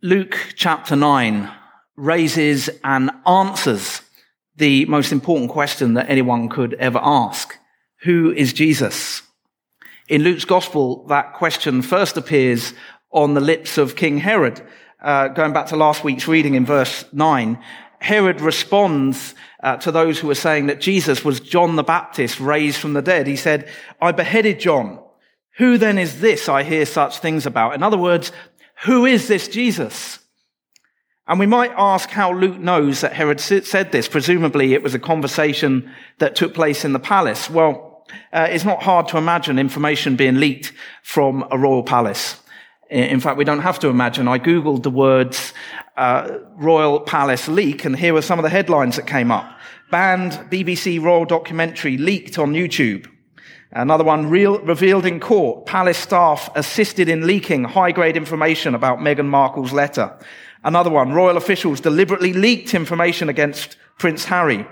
Luke chapter 9 raises and answers the most important question that anyone could ever ask. Who is Jesus? In Luke's gospel, that question first appears on the lips of King Herod. Uh, going back to last week's reading in verse 9, Herod responds uh, to those who were saying that Jesus was John the Baptist raised from the dead. He said, I beheaded John. Who then is this I hear such things about? In other words, who is this Jesus? And we might ask how Luke knows that Herod said this. Presumably it was a conversation that took place in the palace. Well, uh, it's not hard to imagine information being leaked from a royal palace. In fact, we don't have to imagine. I Googled the words uh, royal palace leak and here were some of the headlines that came up. Banned BBC royal documentary leaked on YouTube. Another one, real, revealed in court, palace staff assisted in leaking high-grade information about Meghan Markle's letter. Another one, royal officials deliberately leaked information against Prince Harry.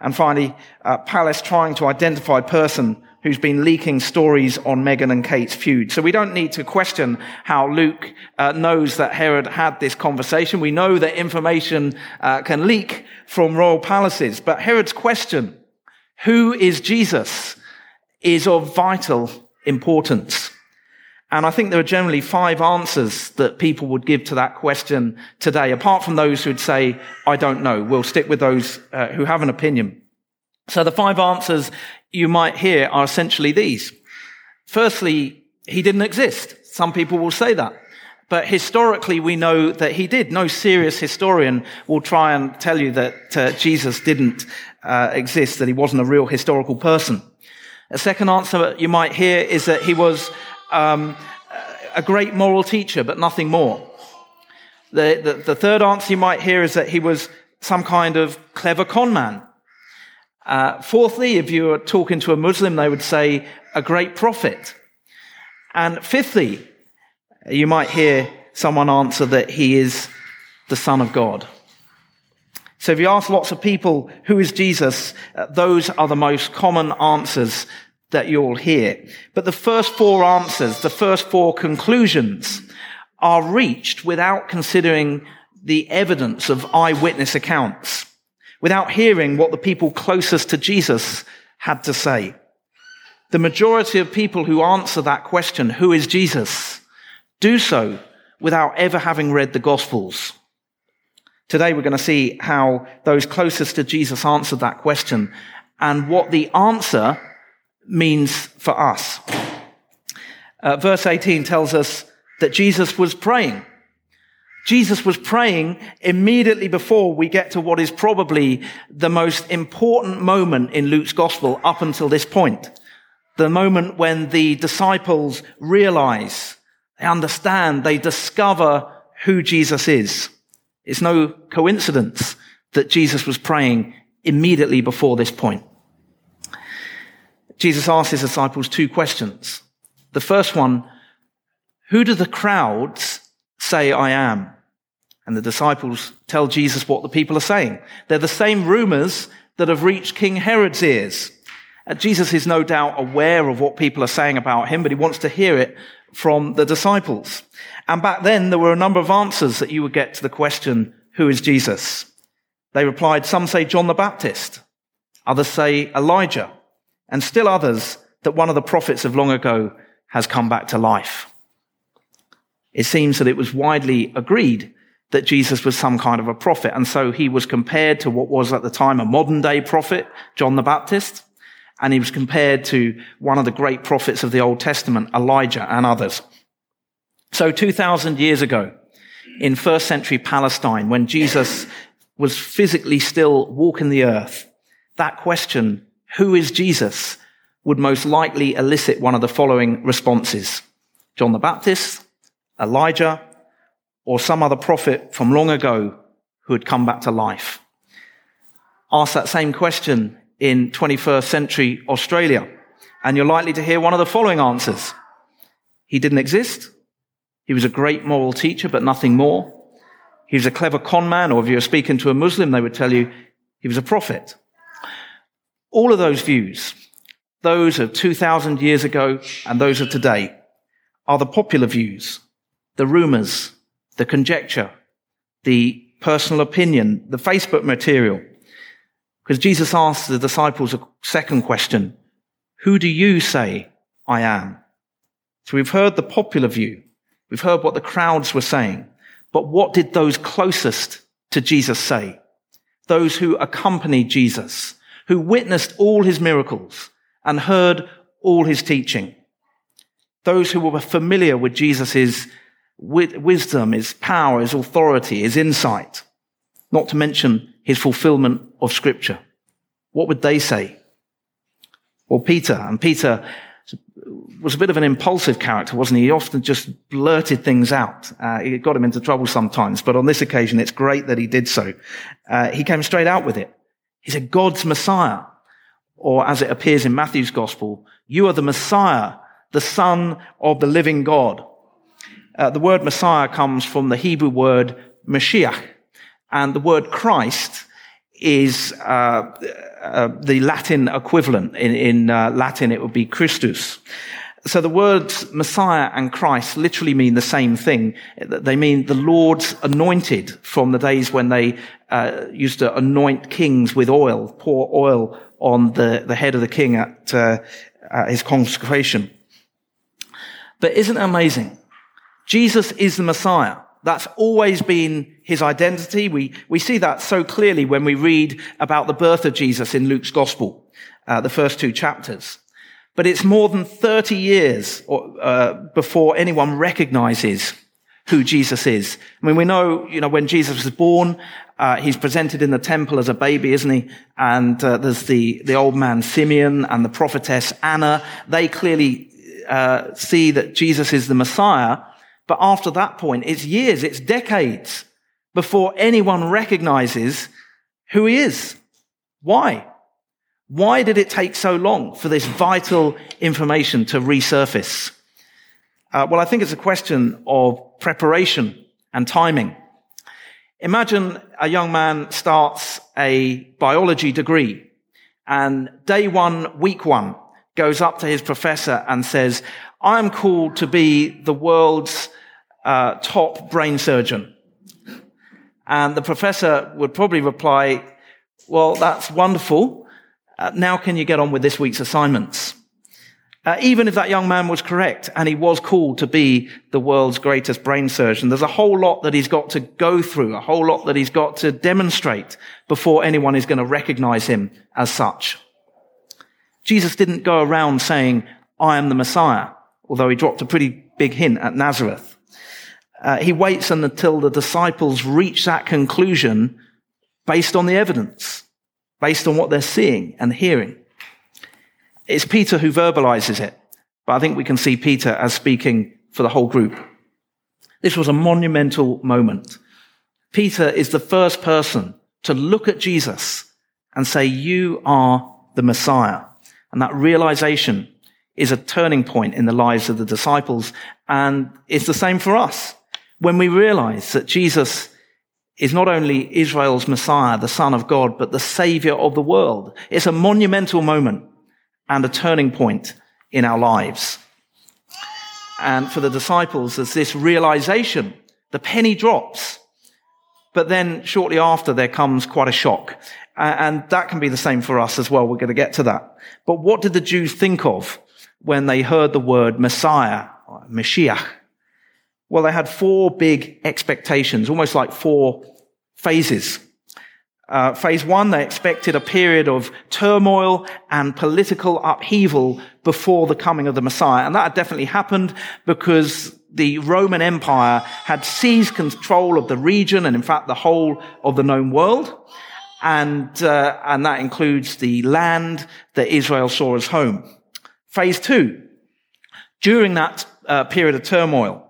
And finally, uh, palace trying to identify person who's been leaking stories on Meghan and Kate's feud. So we don't need to question how Luke uh, knows that Herod had this conversation. We know that information uh, can leak from royal palaces. But Herod's question, who is Jesus? Is of vital importance. And I think there are generally five answers that people would give to that question today, apart from those who'd say, I don't know. We'll stick with those uh, who have an opinion. So the five answers you might hear are essentially these. Firstly, he didn't exist. Some people will say that. But historically, we know that he did. No serious historian will try and tell you that uh, Jesus didn't uh, exist, that he wasn't a real historical person. A second answer you might hear is that he was um, a great moral teacher, but nothing more. The, the, the, third answer you might hear is that he was some kind of clever conman. Uh, fourthly, if you were talking to a Muslim, they would say a great prophet. And fifthly, you might hear someone answer that he is the Son of God. So if you ask lots of people, who is Jesus? Uh, those are the most common answers that you'll hear. But the first four answers, the first four conclusions are reached without considering the evidence of eyewitness accounts, without hearing what the people closest to Jesus had to say. The majority of people who answer that question, who is Jesus, do so without ever having read the Gospels. Today we're going to see how those closest to Jesus answered that question and what the answer means for us. Uh, verse 18 tells us that Jesus was praying. Jesus was praying immediately before we get to what is probably the most important moment in Luke's gospel up until this point. The moment when the disciples realize, they understand, they discover who Jesus is. It's no coincidence that Jesus was praying immediately before this point. Jesus asked his disciples two questions. The first one, who do the crowds say I am? And the disciples tell Jesus what the people are saying. They're the same rumors that have reached King Herod's ears. Uh, Jesus is no doubt aware of what people are saying about him, but he wants to hear it from the disciples. And back then, there were a number of answers that you would get to the question, who is Jesus? They replied, some say John the Baptist. Others say Elijah. And still others that one of the prophets of long ago has come back to life. It seems that it was widely agreed that Jesus was some kind of a prophet. And so he was compared to what was at the time a modern day prophet, John the Baptist. And he was compared to one of the great prophets of the Old Testament, Elijah and others. So 2000 years ago, in first century Palestine, when Jesus was physically still walking the earth, that question, who is Jesus, would most likely elicit one of the following responses. John the Baptist, Elijah, or some other prophet from long ago who had come back to life. Ask that same question in 21st century Australia, and you're likely to hear one of the following answers. He didn't exist. He was a great moral teacher, but nothing more. He was a clever con man, or if you were speaking to a Muslim, they would tell you he was a prophet. All of those views, those of 2000 years ago and those of today, are the popular views, the rumors, the conjecture, the personal opinion, the Facebook material. Because Jesus asked the disciples a second question. Who do you say I am? So we've heard the popular view. We've heard what the crowds were saying. But what did those closest to Jesus say? Those who accompanied Jesus, who witnessed all his miracles and heard all his teaching. Those who were familiar with Jesus' wisdom, his power, his authority, his insight, not to mention his fulfillment of scripture. What would they say? Well, Peter, and Peter was a bit of an impulsive character, wasn't he? He often just blurted things out. Uh, it got him into trouble sometimes, but on this occasion, it's great that he did so. Uh, he came straight out with it. He said, God's Messiah. Or as it appears in Matthew's gospel, you are the Messiah, the Son of the living God. Uh, the word Messiah comes from the Hebrew word Mashiach, and the word Christ is uh, uh, the Latin equivalent. In, in uh, Latin, it would be Christus. So the words Messiah and Christ literally mean the same thing. They mean the Lord's anointed from the days when they uh, used to anoint kings with oil, pour oil on the, the head of the king at, uh, at his consecration. But isn't it amazing? Jesus is the Messiah. That's always been his identity. We, we see that so clearly when we read about the birth of Jesus in Luke's gospel, uh, the first two chapters. But it's more than 30 years or, uh, before anyone recognizes who Jesus is. I mean, we know, you know, when Jesus was born, uh, he's presented in the temple as a baby, isn't he? And uh, there's the, the old man Simeon and the prophetess Anna. They clearly uh, see that Jesus is the Messiah. But after that point, it's years, it's decades before anyone recognizes who he is. Why? Why did it take so long for this vital information to resurface? Uh, well, I think it's a question of preparation and timing. Imagine a young man starts a biology degree and day one, week one, goes up to his professor and says, I'm called to be the world's uh, top brain surgeon. And the professor would probably reply, well, that's wonderful. Uh, now can you get on with this week's assignments? Uh, even if that young man was correct and he was called to be the world's greatest brain surgeon, there's a whole lot that he's got to go through, a whole lot that he's got to demonstrate before anyone is going to recognize him as such. Jesus didn't go around saying, I am the Messiah, although he dropped a pretty big hint at Nazareth. Uh, he waits until the disciples reach that conclusion based on the evidence, based on what they're seeing and hearing. It's Peter who verbalizes it, but I think we can see Peter as speaking for the whole group. This was a monumental moment. Peter is the first person to look at Jesus and say, you are the Messiah. And that realization is a turning point in the lives of the disciples. And it's the same for us when we realize that Jesus is not only Israel's Messiah, the Son of God, but the Savior of the world. It's a monumental moment and a turning point in our lives. And for the disciples, there's this realization, the penny drops. But then shortly after, there comes quite a shock. And that can be the same for us as well. We're going to get to that. But what did the Jews think of when they heard the word Messiah, Mashiach? Well, they had four big expectations, almost like four phases. Uh, phase one, they expected a period of turmoil and political upheaval before the coming of the Messiah. And that definitely happened because the Roman Empire had seized control of the region and in fact the whole of the known world. And, uh, and that includes the land that Israel saw as home. Phase two, during that uh, period of turmoil,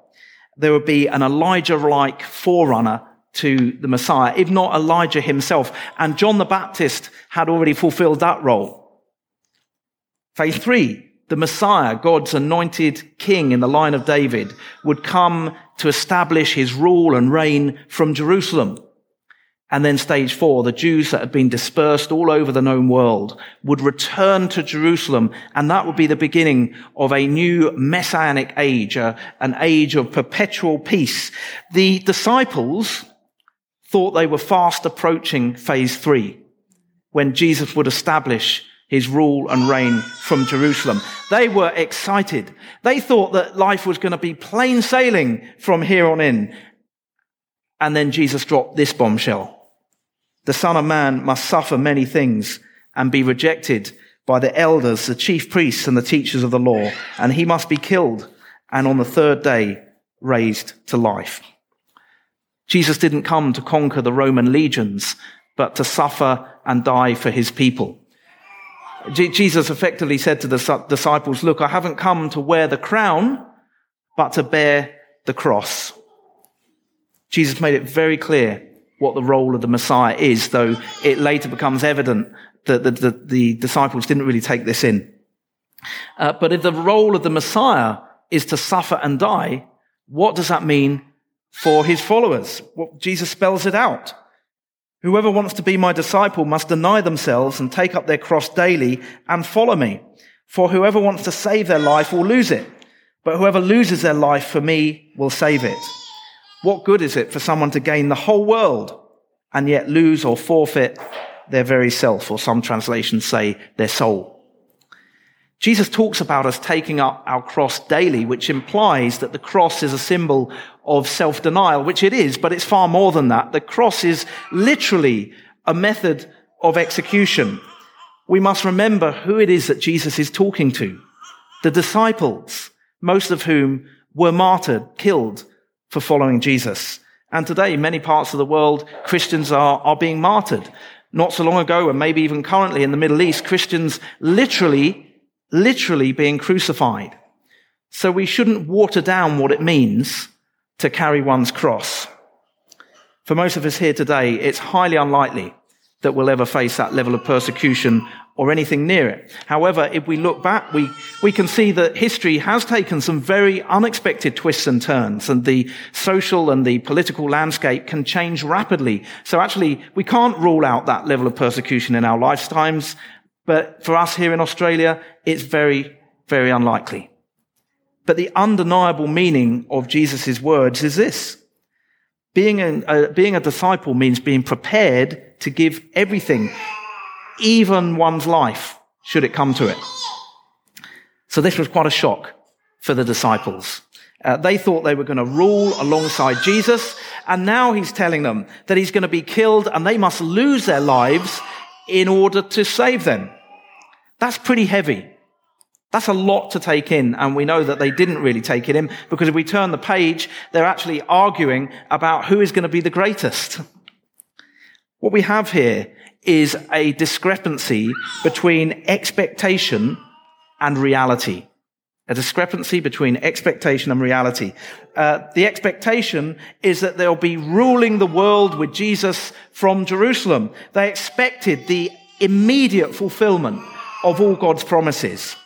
there would be an Elijah-like forerunner to the Messiah, if not Elijah himself. And John the Baptist had already fulfilled that role. Phase three, the Messiah, God's anointed king in the line of David, would come to establish his rule and reign from Jerusalem. And then stage four, the Jews that had been dispersed all over the known world would return to Jerusalem. And that would be the beginning of a new messianic age, uh, an age of perpetual peace. The disciples thought they were fast approaching phase three when Jesus would establish his rule and reign from Jerusalem. They were excited. They thought that life was going to be plain sailing from here on in. And then Jesus dropped this bombshell. The Son of Man must suffer many things and be rejected by the elders, the chief priests, and the teachers of the law, and he must be killed and on the third day raised to life. Jesus didn't come to conquer the Roman legions, but to suffer and die for his people. Jesus effectively said to the disciples, look, I haven't come to wear the crown, but to bear the cross. Jesus made it very clear what the role of the Messiah is, though it later becomes evident that the, the, the disciples didn't really take this in. Uh, but if the role of the Messiah is to suffer and die, what does that mean for his followers? Well, Jesus spells it out. Whoever wants to be my disciple must deny themselves and take up their cross daily and follow me. For whoever wants to save their life will lose it, but whoever loses their life for me will save it. What good is it for someone to gain the whole world and yet lose or forfeit their very self, or some translations say their soul? Jesus talks about us taking up our cross daily, which implies that the cross is a symbol of self-denial, which it is, but it's far more than that. The cross is literally a method of execution. We must remember who it is that Jesus is talking to. The disciples, most of whom were martyred, killed for following Jesus. And today, many parts of the world, Christians are, are being martyred. Not so long ago, and maybe even currently in the Middle East, Christians literally, literally being crucified. So we shouldn't water down what it means to carry one's cross. For most of us here today, it's highly unlikely that we'll ever face that level of persecution or anything near it. However, if we look back, we, we can see that history has taken some very unexpected twists and turns and the social and the political landscape can change rapidly. So actually, we can't rule out that level of persecution in our lifetimes. But for us here in Australia, it's very, very unlikely. But the undeniable meaning of Jesus' words is this. Being a, uh, being a disciple means being prepared to give everything even one's life, should it come to it. So this was quite a shock for the disciples. Uh, they thought they were going to rule alongside Jesus, and now he's telling them that he's going to be killed and they must lose their lives in order to save them. That's pretty heavy. That's a lot to take in, and we know that they didn't really take it in because if we turn the page, they're actually arguing about who is going to be the greatest. What we have here is a discrepancy between expectation and reality. A discrepancy between expectation and reality. Uh, the expectation is that they'll be ruling the world with Jesus from Jerusalem. They expected the immediate fulfillment of all God's promises.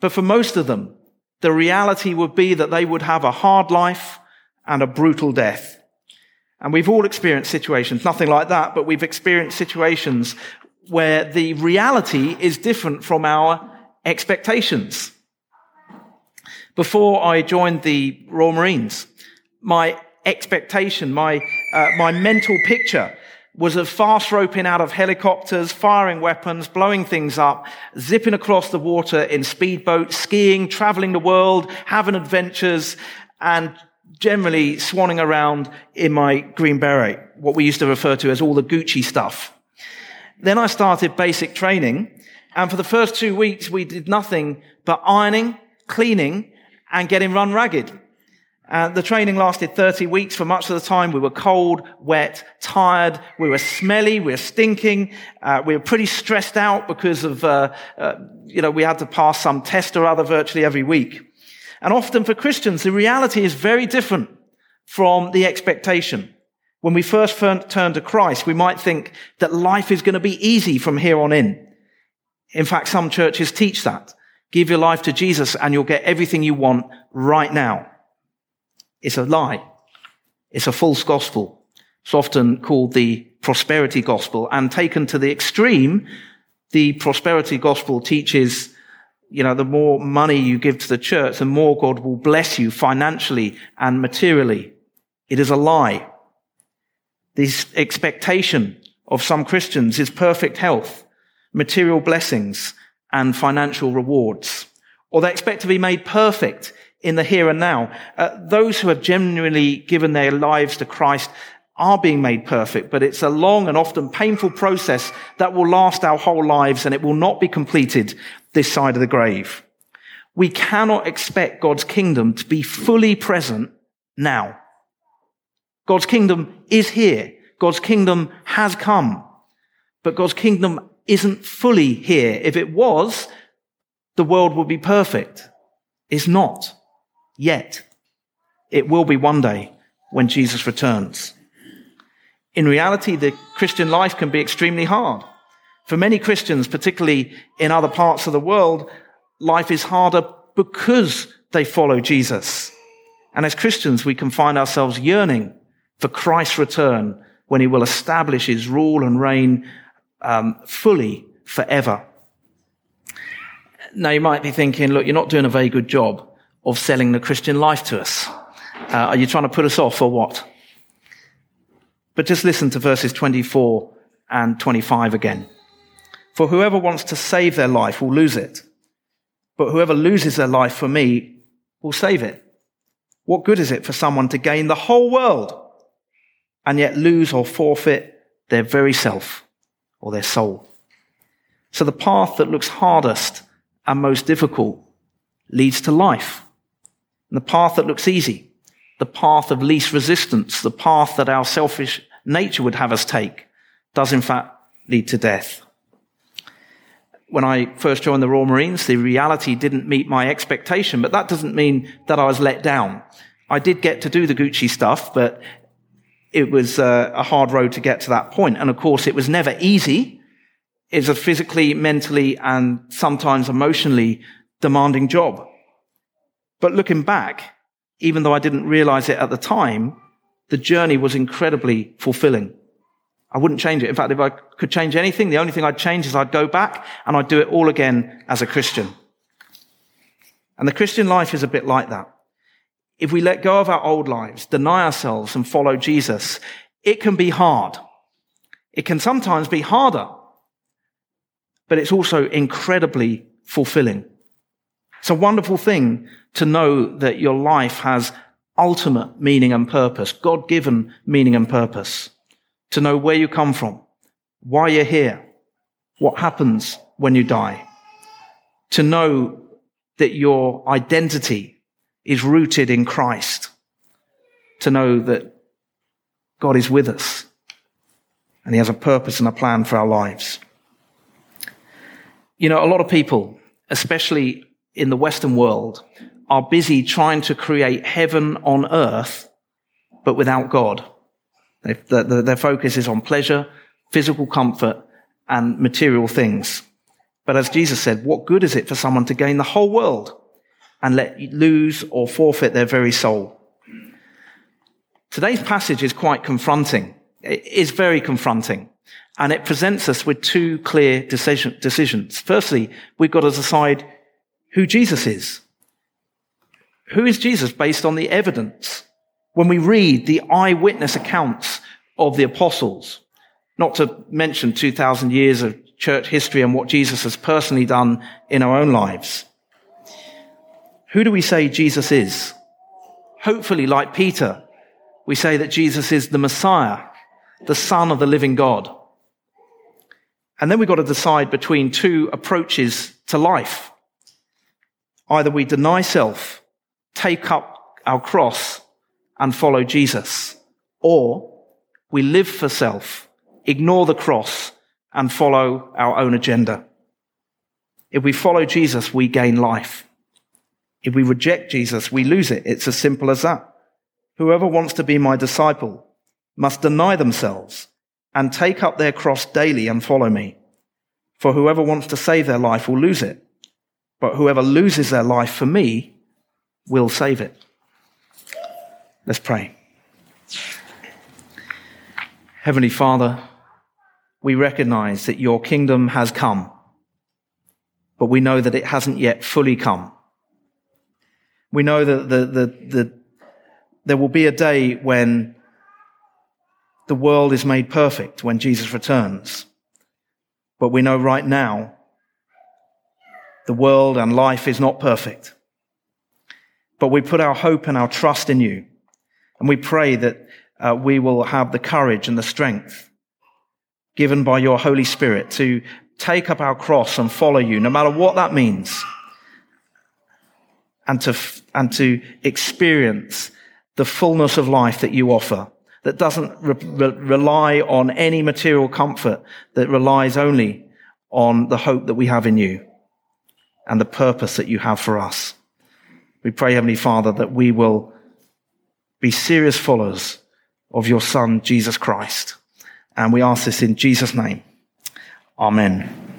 But for most of them, the reality would be that they would have a hard life and a brutal death. And we've all experienced situations, nothing like that, but we've experienced situations where the reality is different from our expectations. Before I joined the Royal Marines, my expectation, my, uh, my mental picture was of fast roping out of helicopters, firing weapons, blowing things up, zipping across the water in speedboats, skiing, traveling the world, having adventures, and generally swanning around in my green beret, what we used to refer to as all the Gucci stuff. Then I started basic training, and for the first two weeks, we did nothing but ironing, cleaning, and getting run ragged. Uh, the training lasted 30 weeks. For much of the time, we were cold, wet, tired. We were smelly. We were stinking. Uh, we were pretty stressed out because of, uh, uh you know, we had to pass some test or other virtually every week. And often for Christians, the reality is very different from the expectation. When we first turn to Christ, we might think that life is going to be easy from here on in. In fact, some churches teach that. Give your life to Jesus and you'll get everything you want right now. It's a lie. It's a false gospel. It's often called the prosperity gospel and taken to the extreme. The prosperity gospel teaches, you know, the more money you give to the church, the more God will bless you financially and materially. It is a lie. This expectation of some Christians is perfect health, material blessings, and financial rewards. Or they expect to be made perfect in the here and now. Uh, those who have genuinely given their lives to Christ are being made perfect, but it's a long and often painful process that will last our whole lives and it will not be completed this side of the grave. We cannot expect God's kingdom to be fully present now. God's kingdom is here. God's kingdom has come, but God's kingdom isn't fully here. If it was, the world would be perfect. It's not yet. It will be one day when Jesus returns. In reality, the Christian life can be extremely hard. For many Christians, particularly in other parts of the world, life is harder because they follow Jesus. And as Christians, we can find ourselves yearning for Christ's return when he will establish his rule and reign um, fully forever. Now, you might be thinking, look, you're not doing a very good job of selling the Christian life to us. Uh, are you trying to put us off or what? But just listen to verses 24 and 25 again. For whoever wants to save their life will lose it. But whoever loses their life for me will save it. What good is it for someone to gain the whole world and yet lose or forfeit their very self or their soul? So the path that looks hardest and most difficult leads to life. And the path that looks easy the path of least resistance, the path that our selfish nature would have us take, does in fact lead to death. When I first joined the Royal Marines, the reality didn't meet my expectation, but that doesn't mean that I was let down. I did get to do the Gucci stuff, but it was uh, a hard road to get to that point. And of course, it was never easy. It's a physically, mentally, and sometimes emotionally demanding job. But looking back, even though I didn't realize it at the time, the journey was incredibly fulfilling. I wouldn't change it. In fact, if I could change anything, the only thing I'd change is I'd go back and I'd do it all again as a Christian. And the Christian life is a bit like that. If we let go of our old lives, deny ourselves and follow Jesus, it can be hard. It can sometimes be harder, but it's also incredibly fulfilling. It's a wonderful thing to know that your life has ultimate meaning and purpose, God given meaning and purpose. To know where you come from, why you're here, what happens when you die. To know that your identity is rooted in Christ. To know that God is with us and He has a purpose and a plan for our lives. You know, a lot of people, especially in the Western world are busy trying to create heaven on earth, but without God. their focus is on pleasure, physical comfort, and material things. But as Jesus said, what good is it for someone to gain the whole world and let lose or forfeit their very soul? Today's passage is quite confronting. It is very confronting. And it presents us with two clear decision, decisions. Firstly, we've got to decide who Jesus is. Who is Jesus based on the evidence? When we read the eyewitness accounts of the apostles, not to mention 2000 years of church history and what Jesus has personally done in our own lives. Who do we say Jesus is? Hopefully, like Peter, we say that Jesus is the Messiah, the Son of the living God. And then we've got to decide between two approaches to life. Either we deny self, take up our cross, and follow Jesus, or we live for self, ignore the cross, and follow our own agenda. If we follow Jesus, we gain life. If we reject Jesus, we lose it. It's as simple as that. Whoever wants to be my disciple must deny themselves and take up their cross daily and follow me. For whoever wants to save their life will lose it. But whoever loses their life for me will save it. Let's pray. Heavenly Father, we recognize that your kingdom has come, but we know that it hasn't yet fully come. We know that the, the, the, there will be a day when the world is made perfect, when Jesus returns. But we know right now the world and life is not perfect. But we put our hope and our trust in you. And we pray that uh, we will have the courage and the strength given by your Holy Spirit to take up our cross and follow you, no matter what that means. And to, and to experience the fullness of life that you offer that doesn't re- re- rely on any material comfort, that relies only on the hope that we have in you and the purpose that you have for us. We pray, Heavenly Father, that we will be serious followers of your Son, Jesus Christ. And we ask this in Jesus' name. Amen.